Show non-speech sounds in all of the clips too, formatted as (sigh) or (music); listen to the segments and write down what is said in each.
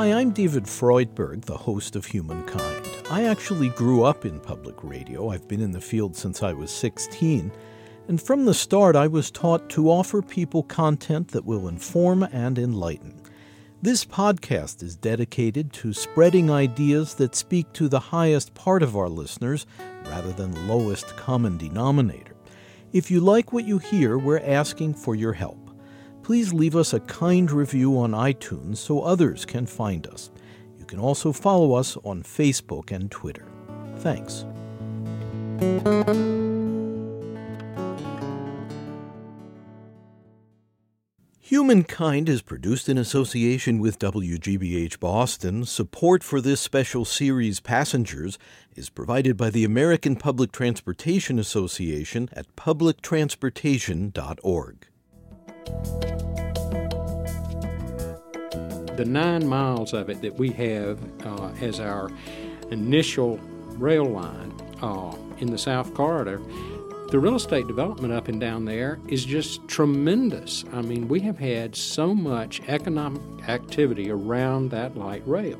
Hi, I'm David Freudberg, the host of Humankind. I actually grew up in public radio. I've been in the field since I was 16. And from the start, I was taught to offer people content that will inform and enlighten. This podcast is dedicated to spreading ideas that speak to the highest part of our listeners rather than lowest common denominator. If you like what you hear, we're asking for your help please leave us a kind review on iTunes so others can find us. You can also follow us on Facebook and Twitter. Thanks. Humankind is produced in association with WGBH Boston. Support for this special series, Passengers, is provided by the American Public Transportation Association at publictransportation.org. The nine miles of it that we have uh, as our initial rail line uh, in the South Corridor, the real estate development up and down there is just tremendous. I mean, we have had so much economic activity around that light rail.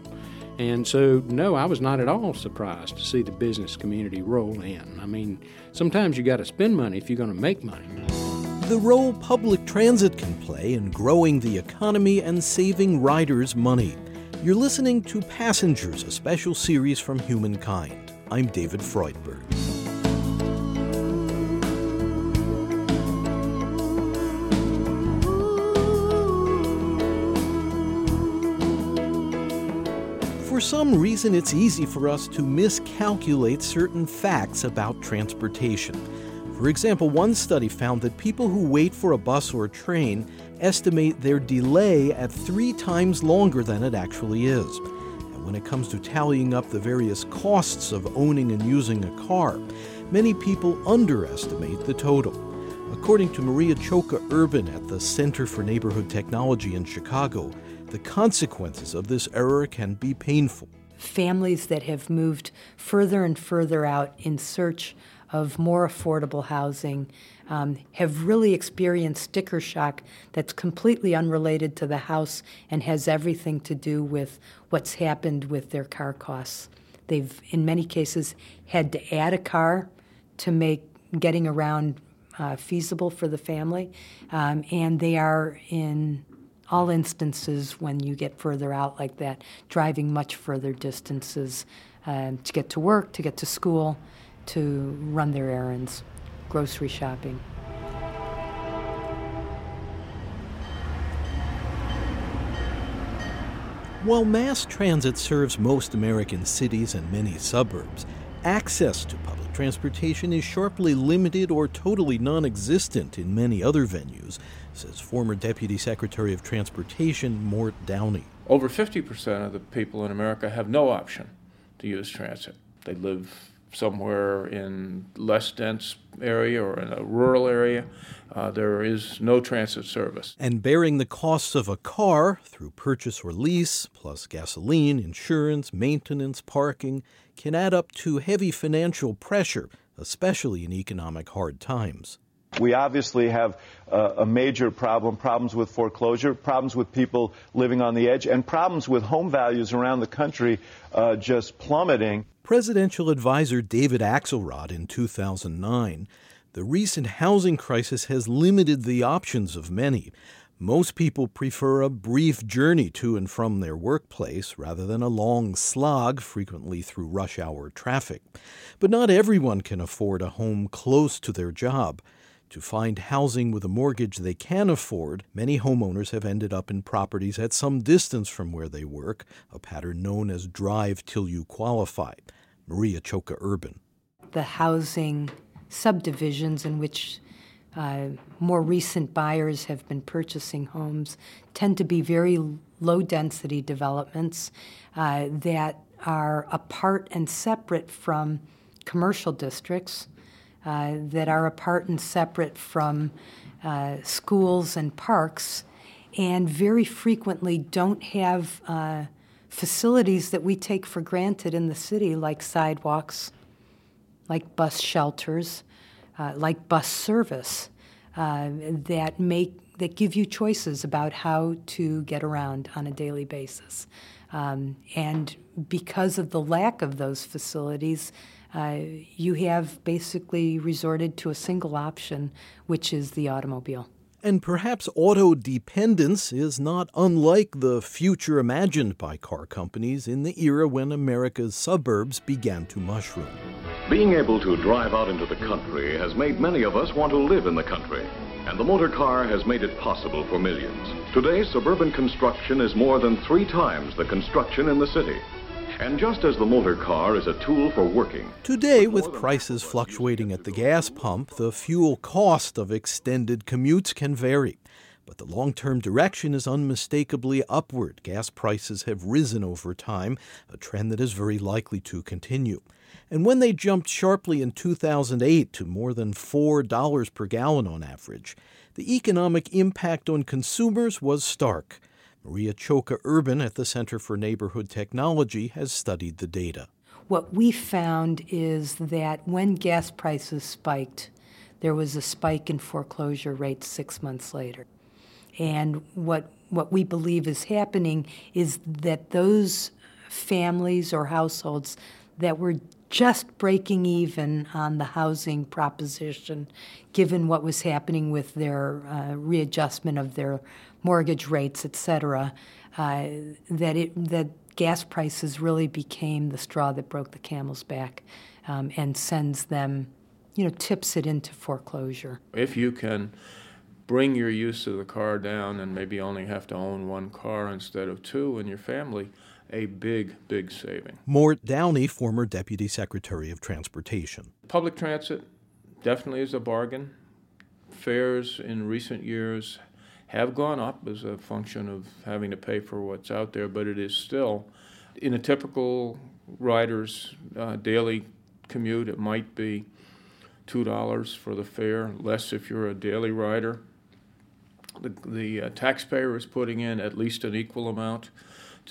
And so, no, I was not at all surprised to see the business community roll in. I mean, sometimes you got to spend money if you're going to make money the role public transit can play in growing the economy and saving riders money. You're listening to Passengers, a special series from Humankind. I'm David Freudberg. For some reason, it's easy for us to miscalculate certain facts about transportation. For example, one study found that people who wait for a bus or train estimate their delay at three times longer than it actually is. And when it comes to tallying up the various costs of owning and using a car, many people underestimate the total. According to Maria Choca Urban at the Center for Neighborhood Technology in Chicago, the consequences of this error can be painful. Families that have moved further and further out in search of more affordable housing um, have really experienced sticker shock that's completely unrelated to the house and has everything to do with what's happened with their car costs. They've, in many cases, had to add a car to make getting around uh, feasible for the family, um, and they are in all instances when you get further out like that, driving much further distances uh, to get to work, to get to school, to run their errands, grocery shopping. While mass transit serves most American cities and many suburbs, access to public transportation is sharply limited or totally non existent in many other venues, says former Deputy Secretary of Transportation Mort Downey. Over 50% of the people in America have no option to use transit. They live somewhere in less dense area or in a rural area, uh, there is no transit service. And bearing the costs of a car through purchase or lease, plus gasoline, insurance, maintenance, parking, can add up to heavy financial pressure, especially in economic hard times. We obviously have uh, a major problem, problems with foreclosure, problems with people living on the edge, and problems with home values around the country uh, just plummeting. Presidential advisor David Axelrod in 2009 the recent housing crisis has limited the options of many. Most people prefer a brief journey to and from their workplace rather than a long slog, frequently through rush hour traffic. But not everyone can afford a home close to their job. To find housing with a mortgage they can afford, many homeowners have ended up in properties at some distance from where they work, a pattern known as drive till you qualify. Maria Choca Urban. The housing subdivisions in which uh, more recent buyers have been purchasing homes tend to be very low density developments uh, that are apart and separate from commercial districts uh, that are apart and separate from uh, schools and parks, and very frequently don't have uh, facilities that we take for granted in the city, like sidewalks, like bus shelters, uh, like bus service, uh, that make that give you choices about how to get around on a daily basis. Um, and because of the lack of those facilities, uh, you have basically resorted to a single option, which is the automobile. And perhaps auto dependence is not unlike the future imagined by car companies in the era when America's suburbs began to mushroom. Being able to drive out into the country has made many of us want to live in the country, and the motor car has made it possible for millions. Today, suburban construction is more than three times the construction in the city. And just as the motor car is a tool for working. Today, with prices fluctuating at the gas pump, the fuel cost of extended commutes can vary. But the long term direction is unmistakably upward. Gas prices have risen over time, a trend that is very likely to continue. And when they jumped sharply in 2008 to more than $4 per gallon on average, the economic impact on consumers was stark. Maria Choca Urban at the Center for Neighborhood Technology has studied the data. What we found is that when gas prices spiked, there was a spike in foreclosure rates six months later. And what, what we believe is happening is that those families or households that were just breaking even on the housing proposition, given what was happening with their uh, readjustment of their mortgage rates, et cetera, uh, that it that gas prices really became the straw that broke the camel's back, um, and sends them, you know, tips it into foreclosure. If you can bring your use of the car down and maybe only have to own one car instead of two in your family, a big, big saving. Mort Downey, former Deputy Secretary of Transportation. Public transit definitely is a bargain. Fares in recent years have gone up as a function of having to pay for what's out there, but it is still, in a typical rider's uh, daily commute, it might be $2 for the fare, less if you're a daily rider. The, the uh, taxpayer is putting in at least an equal amount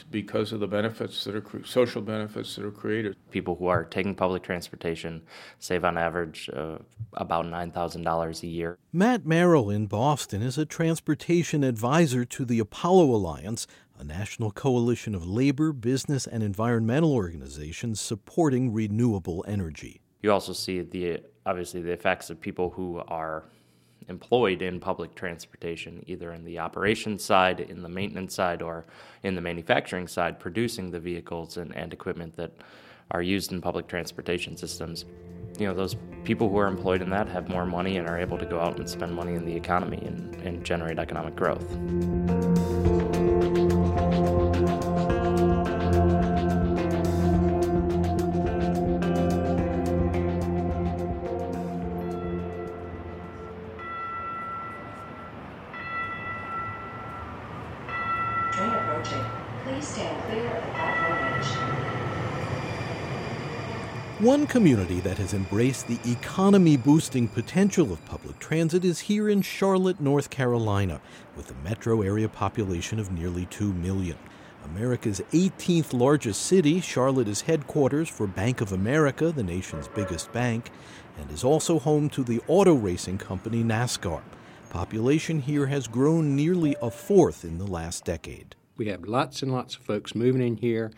because of the benefits that are social benefits that are created. People who are taking public transportation save on average uh, about $9,000 a year. Matt Merrill in Boston is a transportation advisor to the Apollo Alliance, a national coalition of labor, business, and environmental organizations supporting renewable energy. You also see the obviously the effects of people who are employed in public transportation, either in the operations side, in the maintenance side, or in the manufacturing side, producing the vehicles and, and equipment that are used in public transportation systems. You know, those people who are employed in that have more money and are able to go out and spend money in the economy and, and generate economic growth. Community that has embraced the economy boosting potential of public transit is here in Charlotte, North Carolina, with a metro area population of nearly 2 million. America's 18th largest city, Charlotte is headquarters for Bank of America, the nation's biggest bank, and is also home to the auto racing company NASCAR. Population here has grown nearly a fourth in the last decade. We have lots and lots of folks moving in here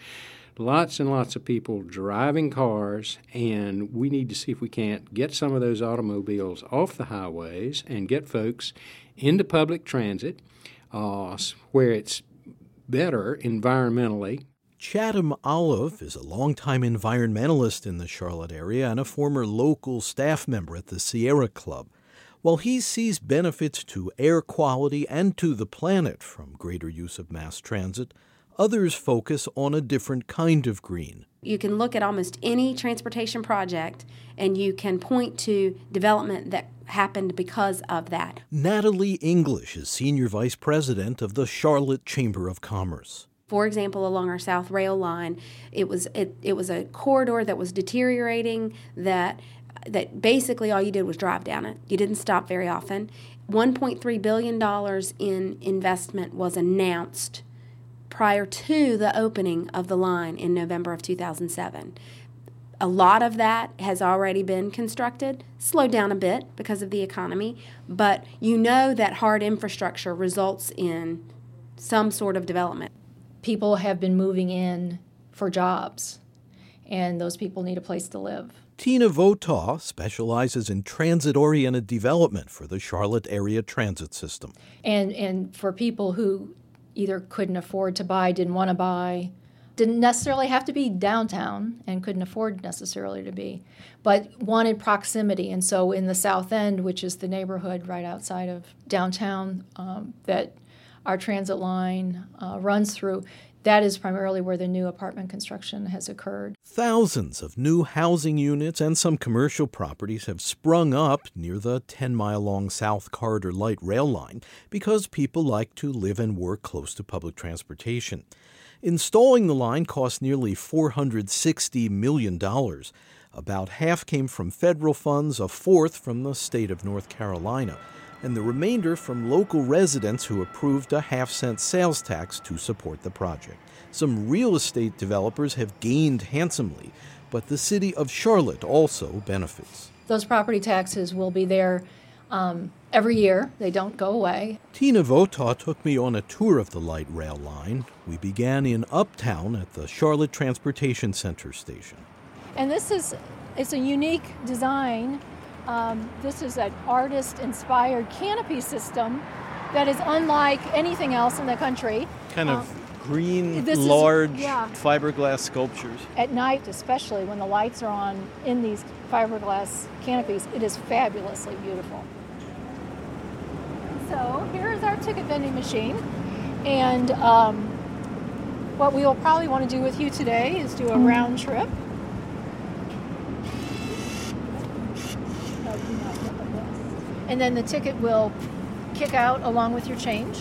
lots and lots of people driving cars, and we need to see if we can't get some of those automobiles off the highways and get folks into public transit uh, where it's better environmentally. Chatham Olive is a longtime environmentalist in the Charlotte area and a former local staff member at the Sierra Club. While he sees benefits to air quality and to the planet from greater use of mass transit, Others focus on a different kind of green. You can look at almost any transportation project and you can point to development that happened because of that. Natalie English is Senior Vice President of the Charlotte Chamber of Commerce. For example, along our South Rail line, it was it, it was a corridor that was deteriorating that that basically all you did was drive down it. You didn't stop very often. 1.3 billion dollars in investment was announced prior to the opening of the line in November of 2007. A lot of that has already been constructed, slowed down a bit because of the economy, but you know that hard infrastructure results in some sort of development. People have been moving in for jobs, and those people need a place to live. Tina Votaw specializes in transit oriented development for the Charlotte area transit system. And, and for people who either couldn't afford to buy, didn't want to buy, didn't necessarily have to be downtown and couldn't afford necessarily to be, but wanted proximity. And so in the South End, which is the neighborhood right outside of downtown um, that our transit line uh, runs through, that is primarily where the new apartment construction has occurred. Thousands of new housing units and some commercial properties have sprung up near the 10 mile long South Corridor light rail line because people like to live and work close to public transportation. Installing the line cost nearly $460 million. About half came from federal funds, a fourth from the state of North Carolina, and the remainder from local residents who approved a half cent sales tax to support the project. Some real estate developers have gained handsomely, but the city of Charlotte also benefits. Those property taxes will be there um, every year. They don't go away. Tina Votaw took me on a tour of the light rail line. We began in Uptown at the Charlotte Transportation Center station. And this is it's a unique design. Um, this is an artist-inspired canopy system that is unlike anything else in the country. Kind of um, green, is, large yeah. fiberglass sculptures. At night, especially when the lights are on in these fiberglass canopies, it is fabulously beautiful. So here's our ticket vending machine. And um, what we will probably want to do with you today is do a round trip. And then the ticket will kick out along with your change.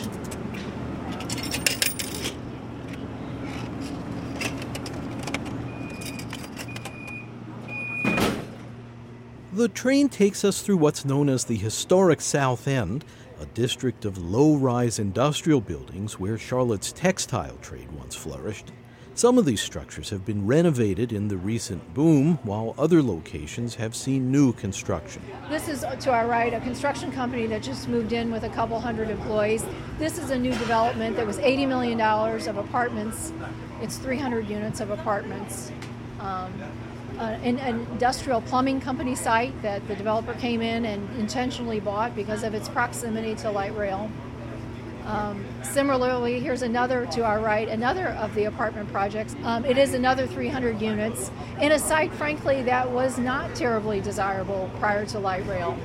The train takes us through what's known as the historic South End, a district of low rise industrial buildings where Charlotte's textile trade once flourished. Some of these structures have been renovated in the recent boom, while other locations have seen new construction. This is to our right a construction company that just moved in with a couple hundred employees. This is a new development that was $80 million of apartments. It's 300 units of apartments. Um, uh, an, an, industrial plumbing company site that the developer came in and intentionally bought because of its proximity to light rail. Um, similarly, here's another to our right, another of the apartment projects. Um, it is another 300 units in a site, frankly, that was not terribly desirable prior to light rail.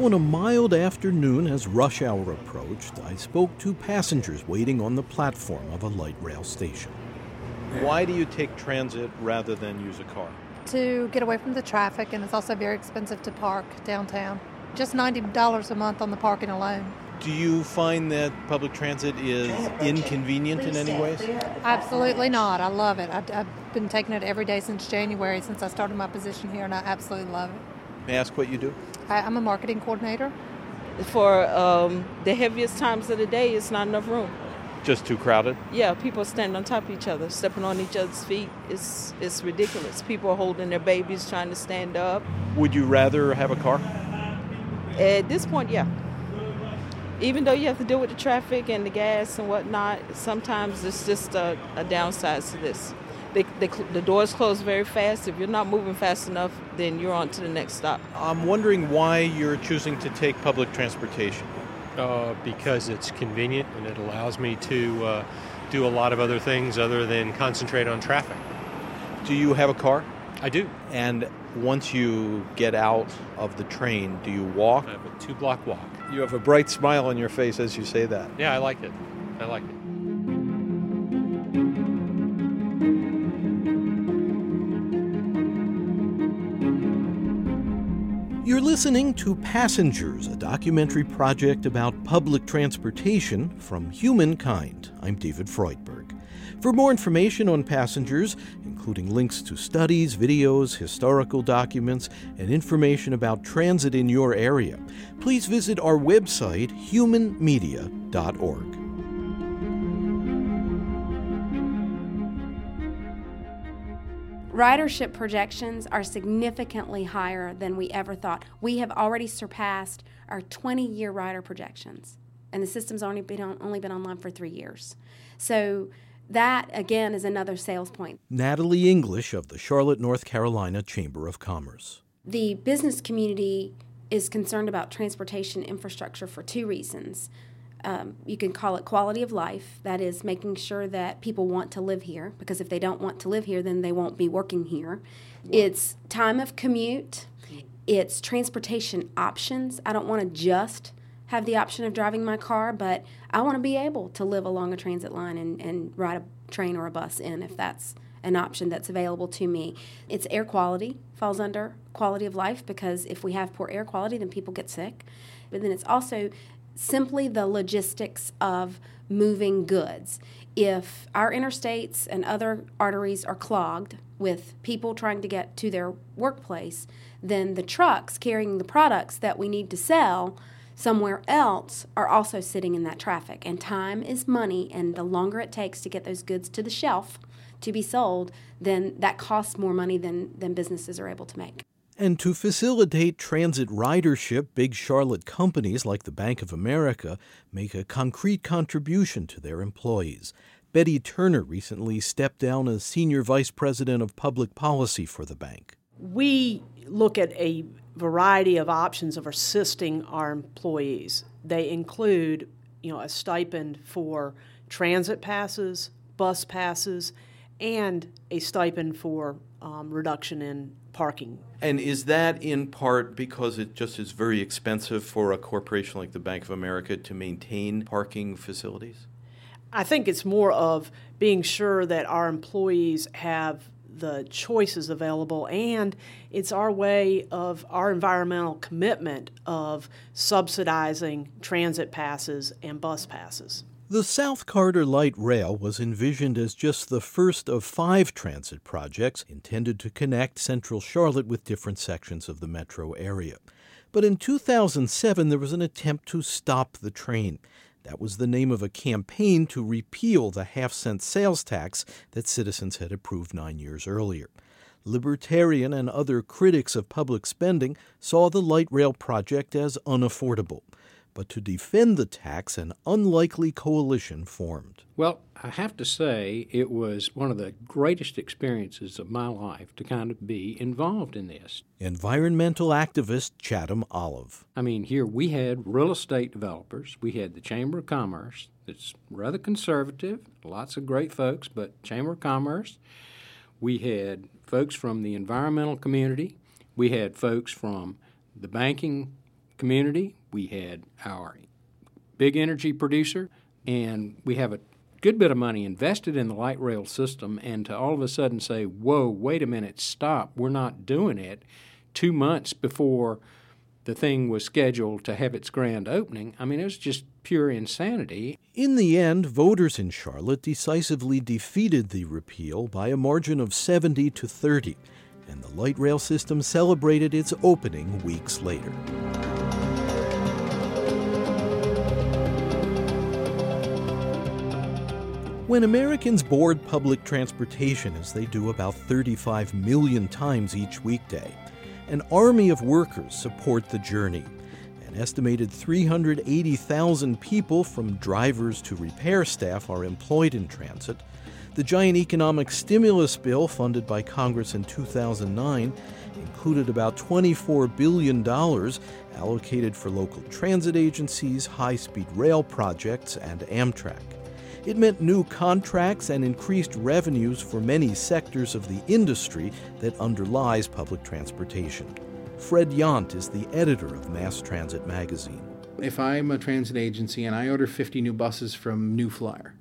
On a mild afternoon as rush hour approached, I spoke to passengers waiting on the platform of a light rail station. Why do you take transit rather than use a car? To get away from the traffic, and it's also very expensive to park downtown. Just $90 a month on the parking alone. Do you find that public transit is inconvenient in any ways? Absolutely not. I love it. I've, I've been taking it every day since January, since I started my position here, and I absolutely love it. May I ask what you do? I, am a marketing coordinator. For um, the heaviest times of the day, it's not enough room. Just too crowded? Yeah, people stand on top of each other, stepping on each other's feet. It's, it's ridiculous. People are holding their babies, trying to stand up. Would you rather have a car? At this point, yeah even though you have to deal with the traffic and the gas and whatnot, sometimes it's just a, a downside to this. They, they, the doors close very fast. If you're not moving fast enough, then you're on to the next stop. I'm wondering why you're choosing to take public transportation. Uh, because it's convenient and it allows me to uh, do a lot of other things other than concentrate on traffic. Do you have a car? I do. And once you get out of the train, do you walk? I have a two block walk. You have a bright smile on your face as you say that. Yeah, I like it. I like it. Listening to Passengers, a documentary project about public transportation from humankind. I'm David Freudberg. For more information on passengers, including links to studies, videos, historical documents, and information about transit in your area, please visit our website, humanmedia.org. ridership projections are significantly higher than we ever thought. We have already surpassed our 20 year rider projections, and the system's only been, on, only been online for three years. So, that again is another sales point. Natalie English of the Charlotte, North Carolina Chamber of Commerce. The business community is concerned about transportation infrastructure for two reasons. Um, you can call it quality of life, that is, making sure that people want to live here, because if they don't want to live here, then they won't be working here. It's time of commute, it's transportation options. I don't want to just have the option of driving my car, but I want to be able to live along a transit line and, and ride a train or a bus in if that's an option that's available to me. It's air quality, falls under quality of life because if we have poor air quality, then people get sick. But then it's also simply the logistics of moving goods. If our interstates and other arteries are clogged with people trying to get to their workplace, then the trucks carrying the products that we need to sell somewhere else are also sitting in that traffic. And time is money, and the longer it takes to get those goods to the shelf to be sold, then that costs more money than, than businesses are able to make. And to facilitate transit ridership, big Charlotte companies like the Bank of America make a concrete contribution to their employees. Betty Turner recently stepped down as Senior Vice President of Public Policy for the bank. We look at a variety of options of assisting our employees. They include, you know, a stipend for transit passes, bus passes, and a stipend for um, reduction in parking. And is that in part because it just is very expensive for a corporation like the Bank of America to maintain parking facilities? I think it's more of being sure that our employees have the choices available, and it's our way of our environmental commitment of subsidizing transit passes and bus passes. The South Corridor Light Rail was envisioned as just the first of five transit projects intended to connect central Charlotte with different sections of the metro area. But in 2007, there was an attempt to stop the train. That was the name of a campaign to repeal the half cent sales tax that citizens had approved nine years earlier. Libertarian and other critics of public spending saw the light rail project as unaffordable. But to defend the tax, an unlikely coalition formed. Well, I have to say, it was one of the greatest experiences of my life to kind of be involved in this. Environmental activist Chatham Olive. I mean, here we had real estate developers, we had the Chamber of Commerce, that's rather conservative, lots of great folks, but Chamber of Commerce. We had folks from the environmental community, we had folks from the banking community, we had our big energy producer, and we have a good bit of money invested in the light rail system, and to all of a sudden say, whoa, wait a minute, stop, we're not doing it, two months before the thing was scheduled to have its grand opening, I mean, it was just pure insanity. In the end, voters in Charlotte decisively defeated the repeal by a margin of 70 to 30, and the light rail system celebrated its opening weeks later. When Americans board public transportation, as they do about 35 million times each weekday, an army of workers support the journey. An estimated 380,000 people, from drivers to repair staff, are employed in transit. The giant economic stimulus bill funded by Congress in 2009 included about $24 billion allocated for local transit agencies, high speed rail projects, and Amtrak. It meant new contracts and increased revenues for many sectors of the industry that underlies public transportation. Fred Yant is the editor of Mass Transit magazine. If I'm a transit agency and I order 50 new buses from New Flyer,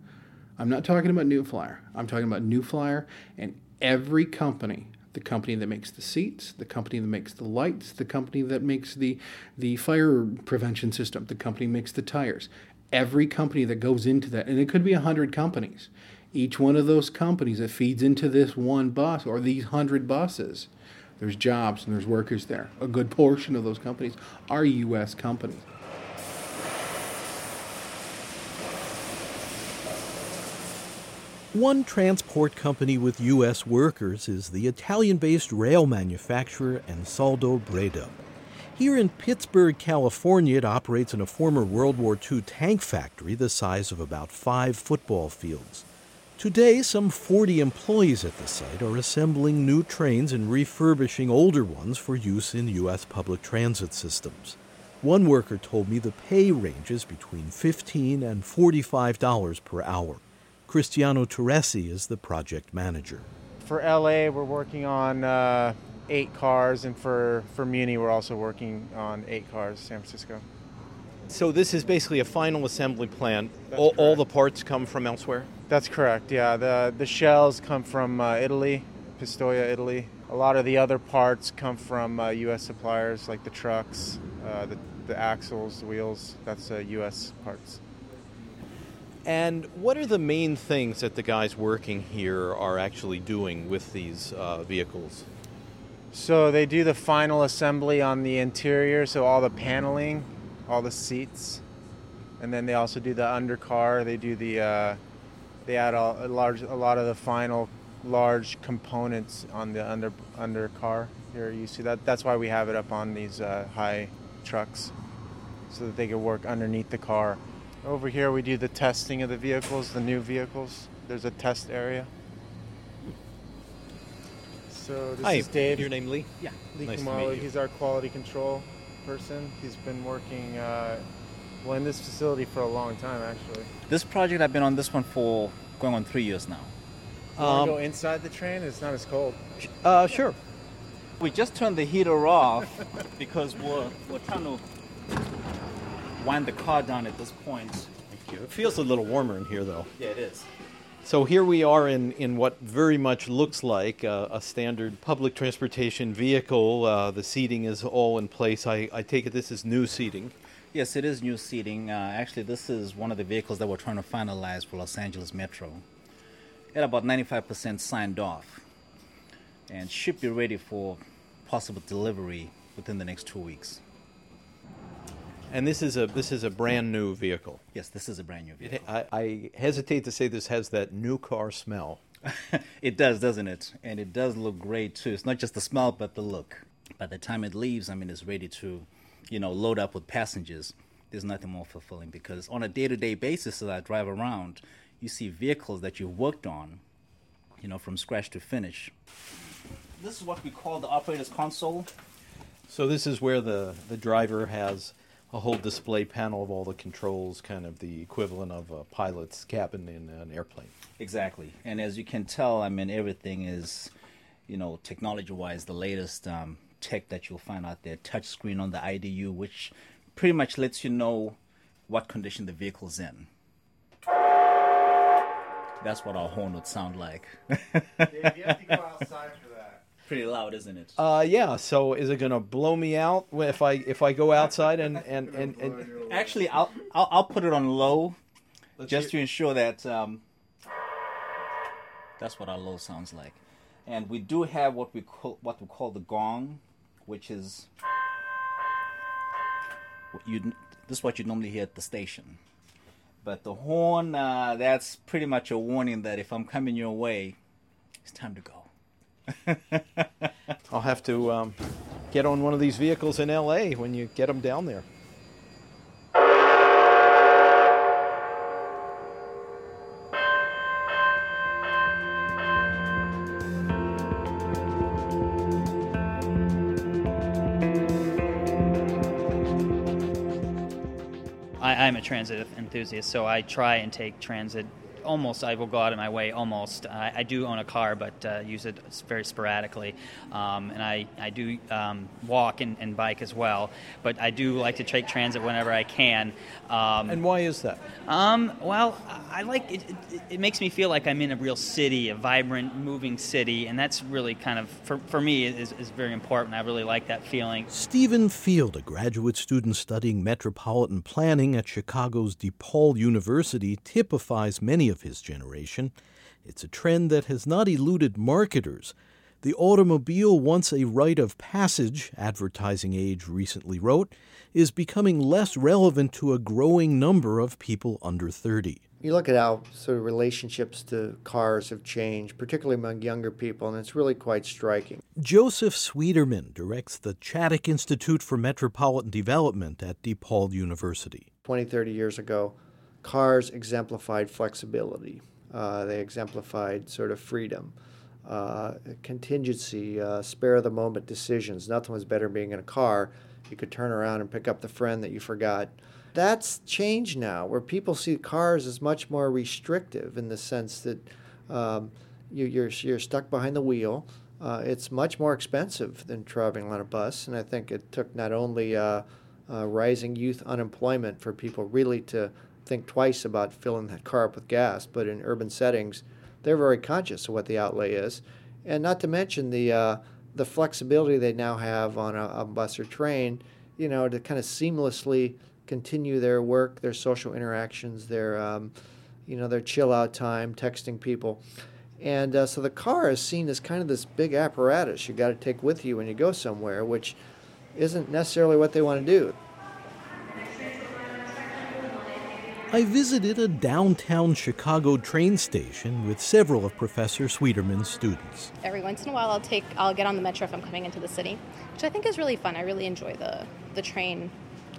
I'm not talking about New Flyer. I'm talking about New Flyer and every company the company that makes the seats, the company that makes the lights, the company that makes the, the fire prevention system, the company makes the tires every company that goes into that, and it could be a hundred companies. Each one of those companies that feeds into this one bus or these hundred buses, there's jobs and there's workers there. A good portion of those companies are U.S. companies. One transport company with U.S. workers is the Italian based rail manufacturer Ansaldo Breda. Here in Pittsburgh, California, it operates in a former World War II tank factory the size of about five football fields. Today, some 40 employees at the site are assembling new trains and refurbishing older ones for use in U.S. public transit systems. One worker told me the pay ranges between 15 and $45 per hour. Cristiano Teresi is the project manager. For LA, we're working on uh, eight cars, and for, for Muni, we're also working on eight cars, San Francisco. So this is basically a final assembly plant. All, all, the parts come from elsewhere. That's correct. Yeah, the the shells come from uh, Italy, Pistoia, Italy. A lot of the other parts come from uh, U.S. suppliers, like the trucks, uh, the the axles, the wheels. That's U.S. Uh, parts. And what are the main things that the guys working here are actually doing with these uh, vehicles? So they do the final assembly on the interior, so all the paneling, all the seats, and then they also do the undercar. They do the uh, they add a, a, large a lot of the final large components on the under undercar. Here you see that that's why we have it up on these uh, high trucks, so that they can work underneath the car. Over here, we do the testing of the vehicles, the new vehicles. There's a test area. So this Hi, is Dave. Your name, Lee? Yeah, Lee nice Kumalo. He's our quality control person. He's been working uh, well in this facility for a long time, actually. This project, I've been on this one for going on three years now. You um, go inside the train? It's not as cold. Uh, sure. We just turned the heater off (laughs) because we're, we're trying to wind the car down at this point. Thank you. It feels a little warmer in here, though. Yeah, it is. So here we are in, in what very much looks like a, a standard public transportation vehicle. Uh, the seating is all in place. I, I take it this is new seating. Yes, it is new seating. Uh, actually, this is one of the vehicles that we're trying to finalize for Los Angeles Metro. At about 95% signed off and should be ready for possible delivery within the next two weeks. And this is a this is a brand new vehicle. Yes, this is a brand new vehicle. I, I hesitate to say this has that new car smell. (laughs) it does, doesn't it? And it does look great too. It's not just the smell, but the look. By the time it leaves, I mean, it's ready to, you know, load up with passengers. There's nothing more fulfilling because on a day-to-day basis, as I drive around, you see vehicles that you've worked on, you know, from scratch to finish. This is what we call the operator's console. So this is where the the driver has a whole display panel of all the controls, kind of the equivalent of a pilot's cabin in an airplane. Exactly, and as you can tell, I mean everything is, you know, technology-wise, the latest um, tech that you'll find out there. Touch screen on the IDU, which pretty much lets you know what condition the vehicle's in. That's what our horn would sound like. Dave, pretty loud, isn't it? Uh, yeah. So is it gonna blow me out if I if I go outside and and (laughs) and, and... actually I'll, I'll, I'll put it on low, Let's just hear... to ensure that um, that's what our low sounds like, and we do have what we call what we call the gong, which is you. This is what you normally hear at the station. But the horn, uh, that's pretty much a warning that if I'm coming your way, it's time to go. (laughs) I'll have to um, get on one of these vehicles in LA when you get them down there. I, am a transit enthusiast, so I try and take transit almost I will go out of my way almost. I, I do own a car, but uh, use it very sporadically, um, and I I do um, walk and, and, bike as well. But I do like to take transit whenever I can. Um, and why is that? Um, well, I like it, it, it. makes me feel like I'm in a real city, a vibrant, moving city, and that's really kind of for for me is, is very important. I really like that feeling. Stephen Field, a graduate student studying metropolitan planning at Chicago's DePaul University, typifies many of of his generation. It's a trend that has not eluded marketers. The automobile, once a rite of passage, Advertising Age recently wrote, is becoming less relevant to a growing number of people under 30. you look at how sort of relationships to cars have changed, particularly among younger people, and it's really quite striking. Joseph Schwieterman directs the Chaddick Institute for Metropolitan Development at DePaul University. 20, 30 years ago, cars exemplified flexibility, uh, they exemplified sort of freedom. Uh, contingency, uh, spare of the moment decisions. Nothing was better being in a car. You could turn around and pick up the friend that you forgot that's changed now, where people see cars as much more restrictive in the sense that um, you, you're, you're stuck behind the wheel. Uh, it's much more expensive than traveling on a bus, and I think it took not only uh, uh, rising youth unemployment for people really to think twice about filling that car up with gas, but in urban settings, they're very conscious of what the outlay is, and not to mention the uh, the flexibility they now have on a, a bus or train, you know, to kind of seamlessly continue their work, their social interactions, their um, you know their chill out time, texting people. And uh, so the car is seen as kind of this big apparatus you got to take with you when you go somewhere, which isn't necessarily what they want to do. I visited a downtown Chicago train station with several of Professor Schwieterman's students. Every once in a while, I'll take, I'll get on the metro if I'm coming into the city, which I think is really fun. I really enjoy the the train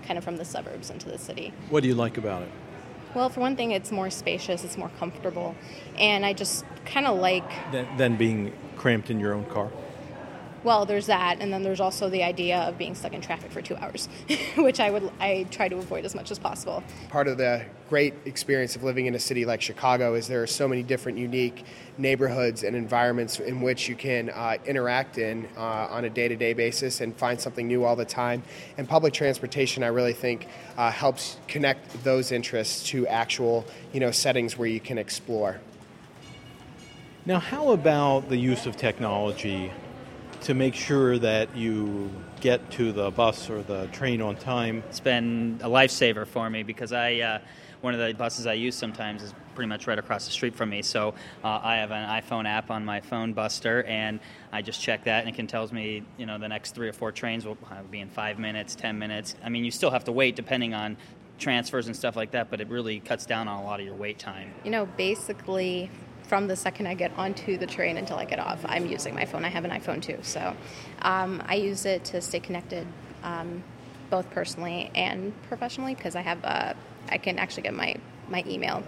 kind of from the suburbs into the city. What do you like about it? Well, for one thing, it's more spacious, it's more comfortable, and I just kind of like. Than, than being cramped in your own car? Well, there's that, and then there's also the idea of being stuck in traffic for two hours, (laughs) which I would I try to avoid as much as possible. Part of the great experience of living in a city like Chicago is there are so many different unique neighborhoods and environments in which you can uh, interact in uh, on a day-to-day basis and find something new all the time. And public transportation, I really think, uh, helps connect those interests to actual you know settings where you can explore. Now, how about the use of technology to make sure that you get to the bus or the train on time. It's been a lifesaver for me because I, uh, one of the buses I use sometimes is pretty much right across the street from me. So uh, I have an iPhone app on my phone, Buster, and I just check that and it can tells me, you know, the next three or four trains will be in five minutes, ten minutes. I mean, you still have to wait depending on transfers and stuff like that, but it really cuts down on a lot of your wait time. You know, basically from the second I get onto the train until I get off, I'm using my phone. I have an iPhone too, so um, I use it to stay connected, um, both personally and professionally, because I have uh, I can actually get my my email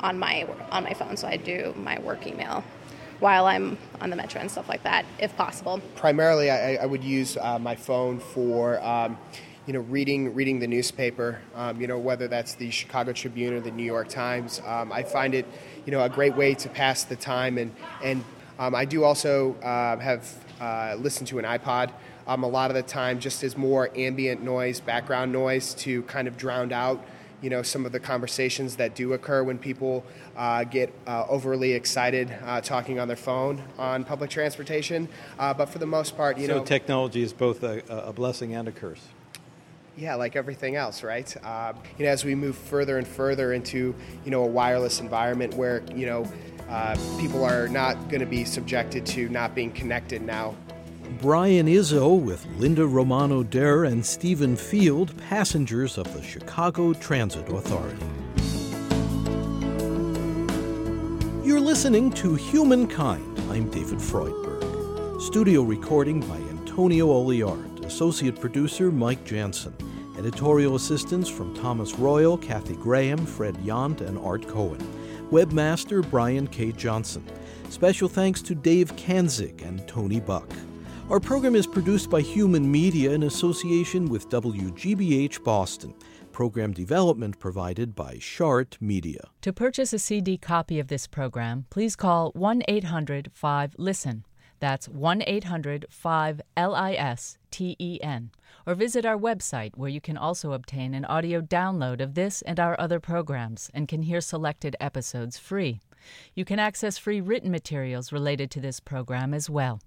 on my on my phone, so I do my work email while I'm on the metro and stuff like that, if possible. Primarily, I, I would use uh, my phone for. Um, you know, reading reading the newspaper, um, you know, whether that's the Chicago Tribune or the New York Times, um, I find it you know a great way to pass the time. And and um, I do also uh, have uh, listened to an iPod. Um, a lot of the time, just as more ambient noise, background noise to kind of drown out, you know, some of the conversations that do occur when people uh, get uh, overly excited uh, talking on their phone on public transportation. Uh, but for the most part, you so know, technology is both a, a blessing and a curse yeah, like everything else, right? Uh, you know, as we move further and further into you know a wireless environment where you know uh, people are not going to be subjected to not being connected now. Brian Izzo with Linda Romano Der and Stephen Field, passengers of the Chicago Transit Authority. You're listening to Humankind. I'm David Freudberg. Studio recording by Antonio Oliard. Associate producer Mike Jansen. Editorial assistance from Thomas Royal, Kathy Graham, Fred Yant, and Art Cohen. Webmaster Brian K. Johnson. Special thanks to Dave Kanzig and Tony Buck. Our program is produced by Human Media in association with WGBH Boston. Program development provided by Shart Media. To purchase a CD copy of this program, please call 1 800 5 LISTEN. That's 1 800 5 L I S T E N. Or visit our website where you can also obtain an audio download of this and our other programs and can hear selected episodes free. You can access free written materials related to this program as well.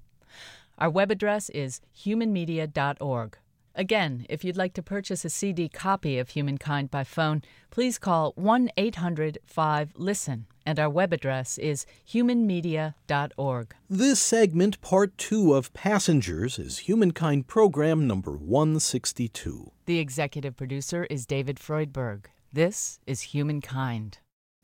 Our web address is humanmedia.org. Again, if you'd like to purchase a CD copy of Humankind by phone, please call 1 800 5 LISTEN, and our web address is humanmedia.org. This segment, part two of Passengers, is Humankind program number 162. The executive producer is David Freudberg. This is Humankind.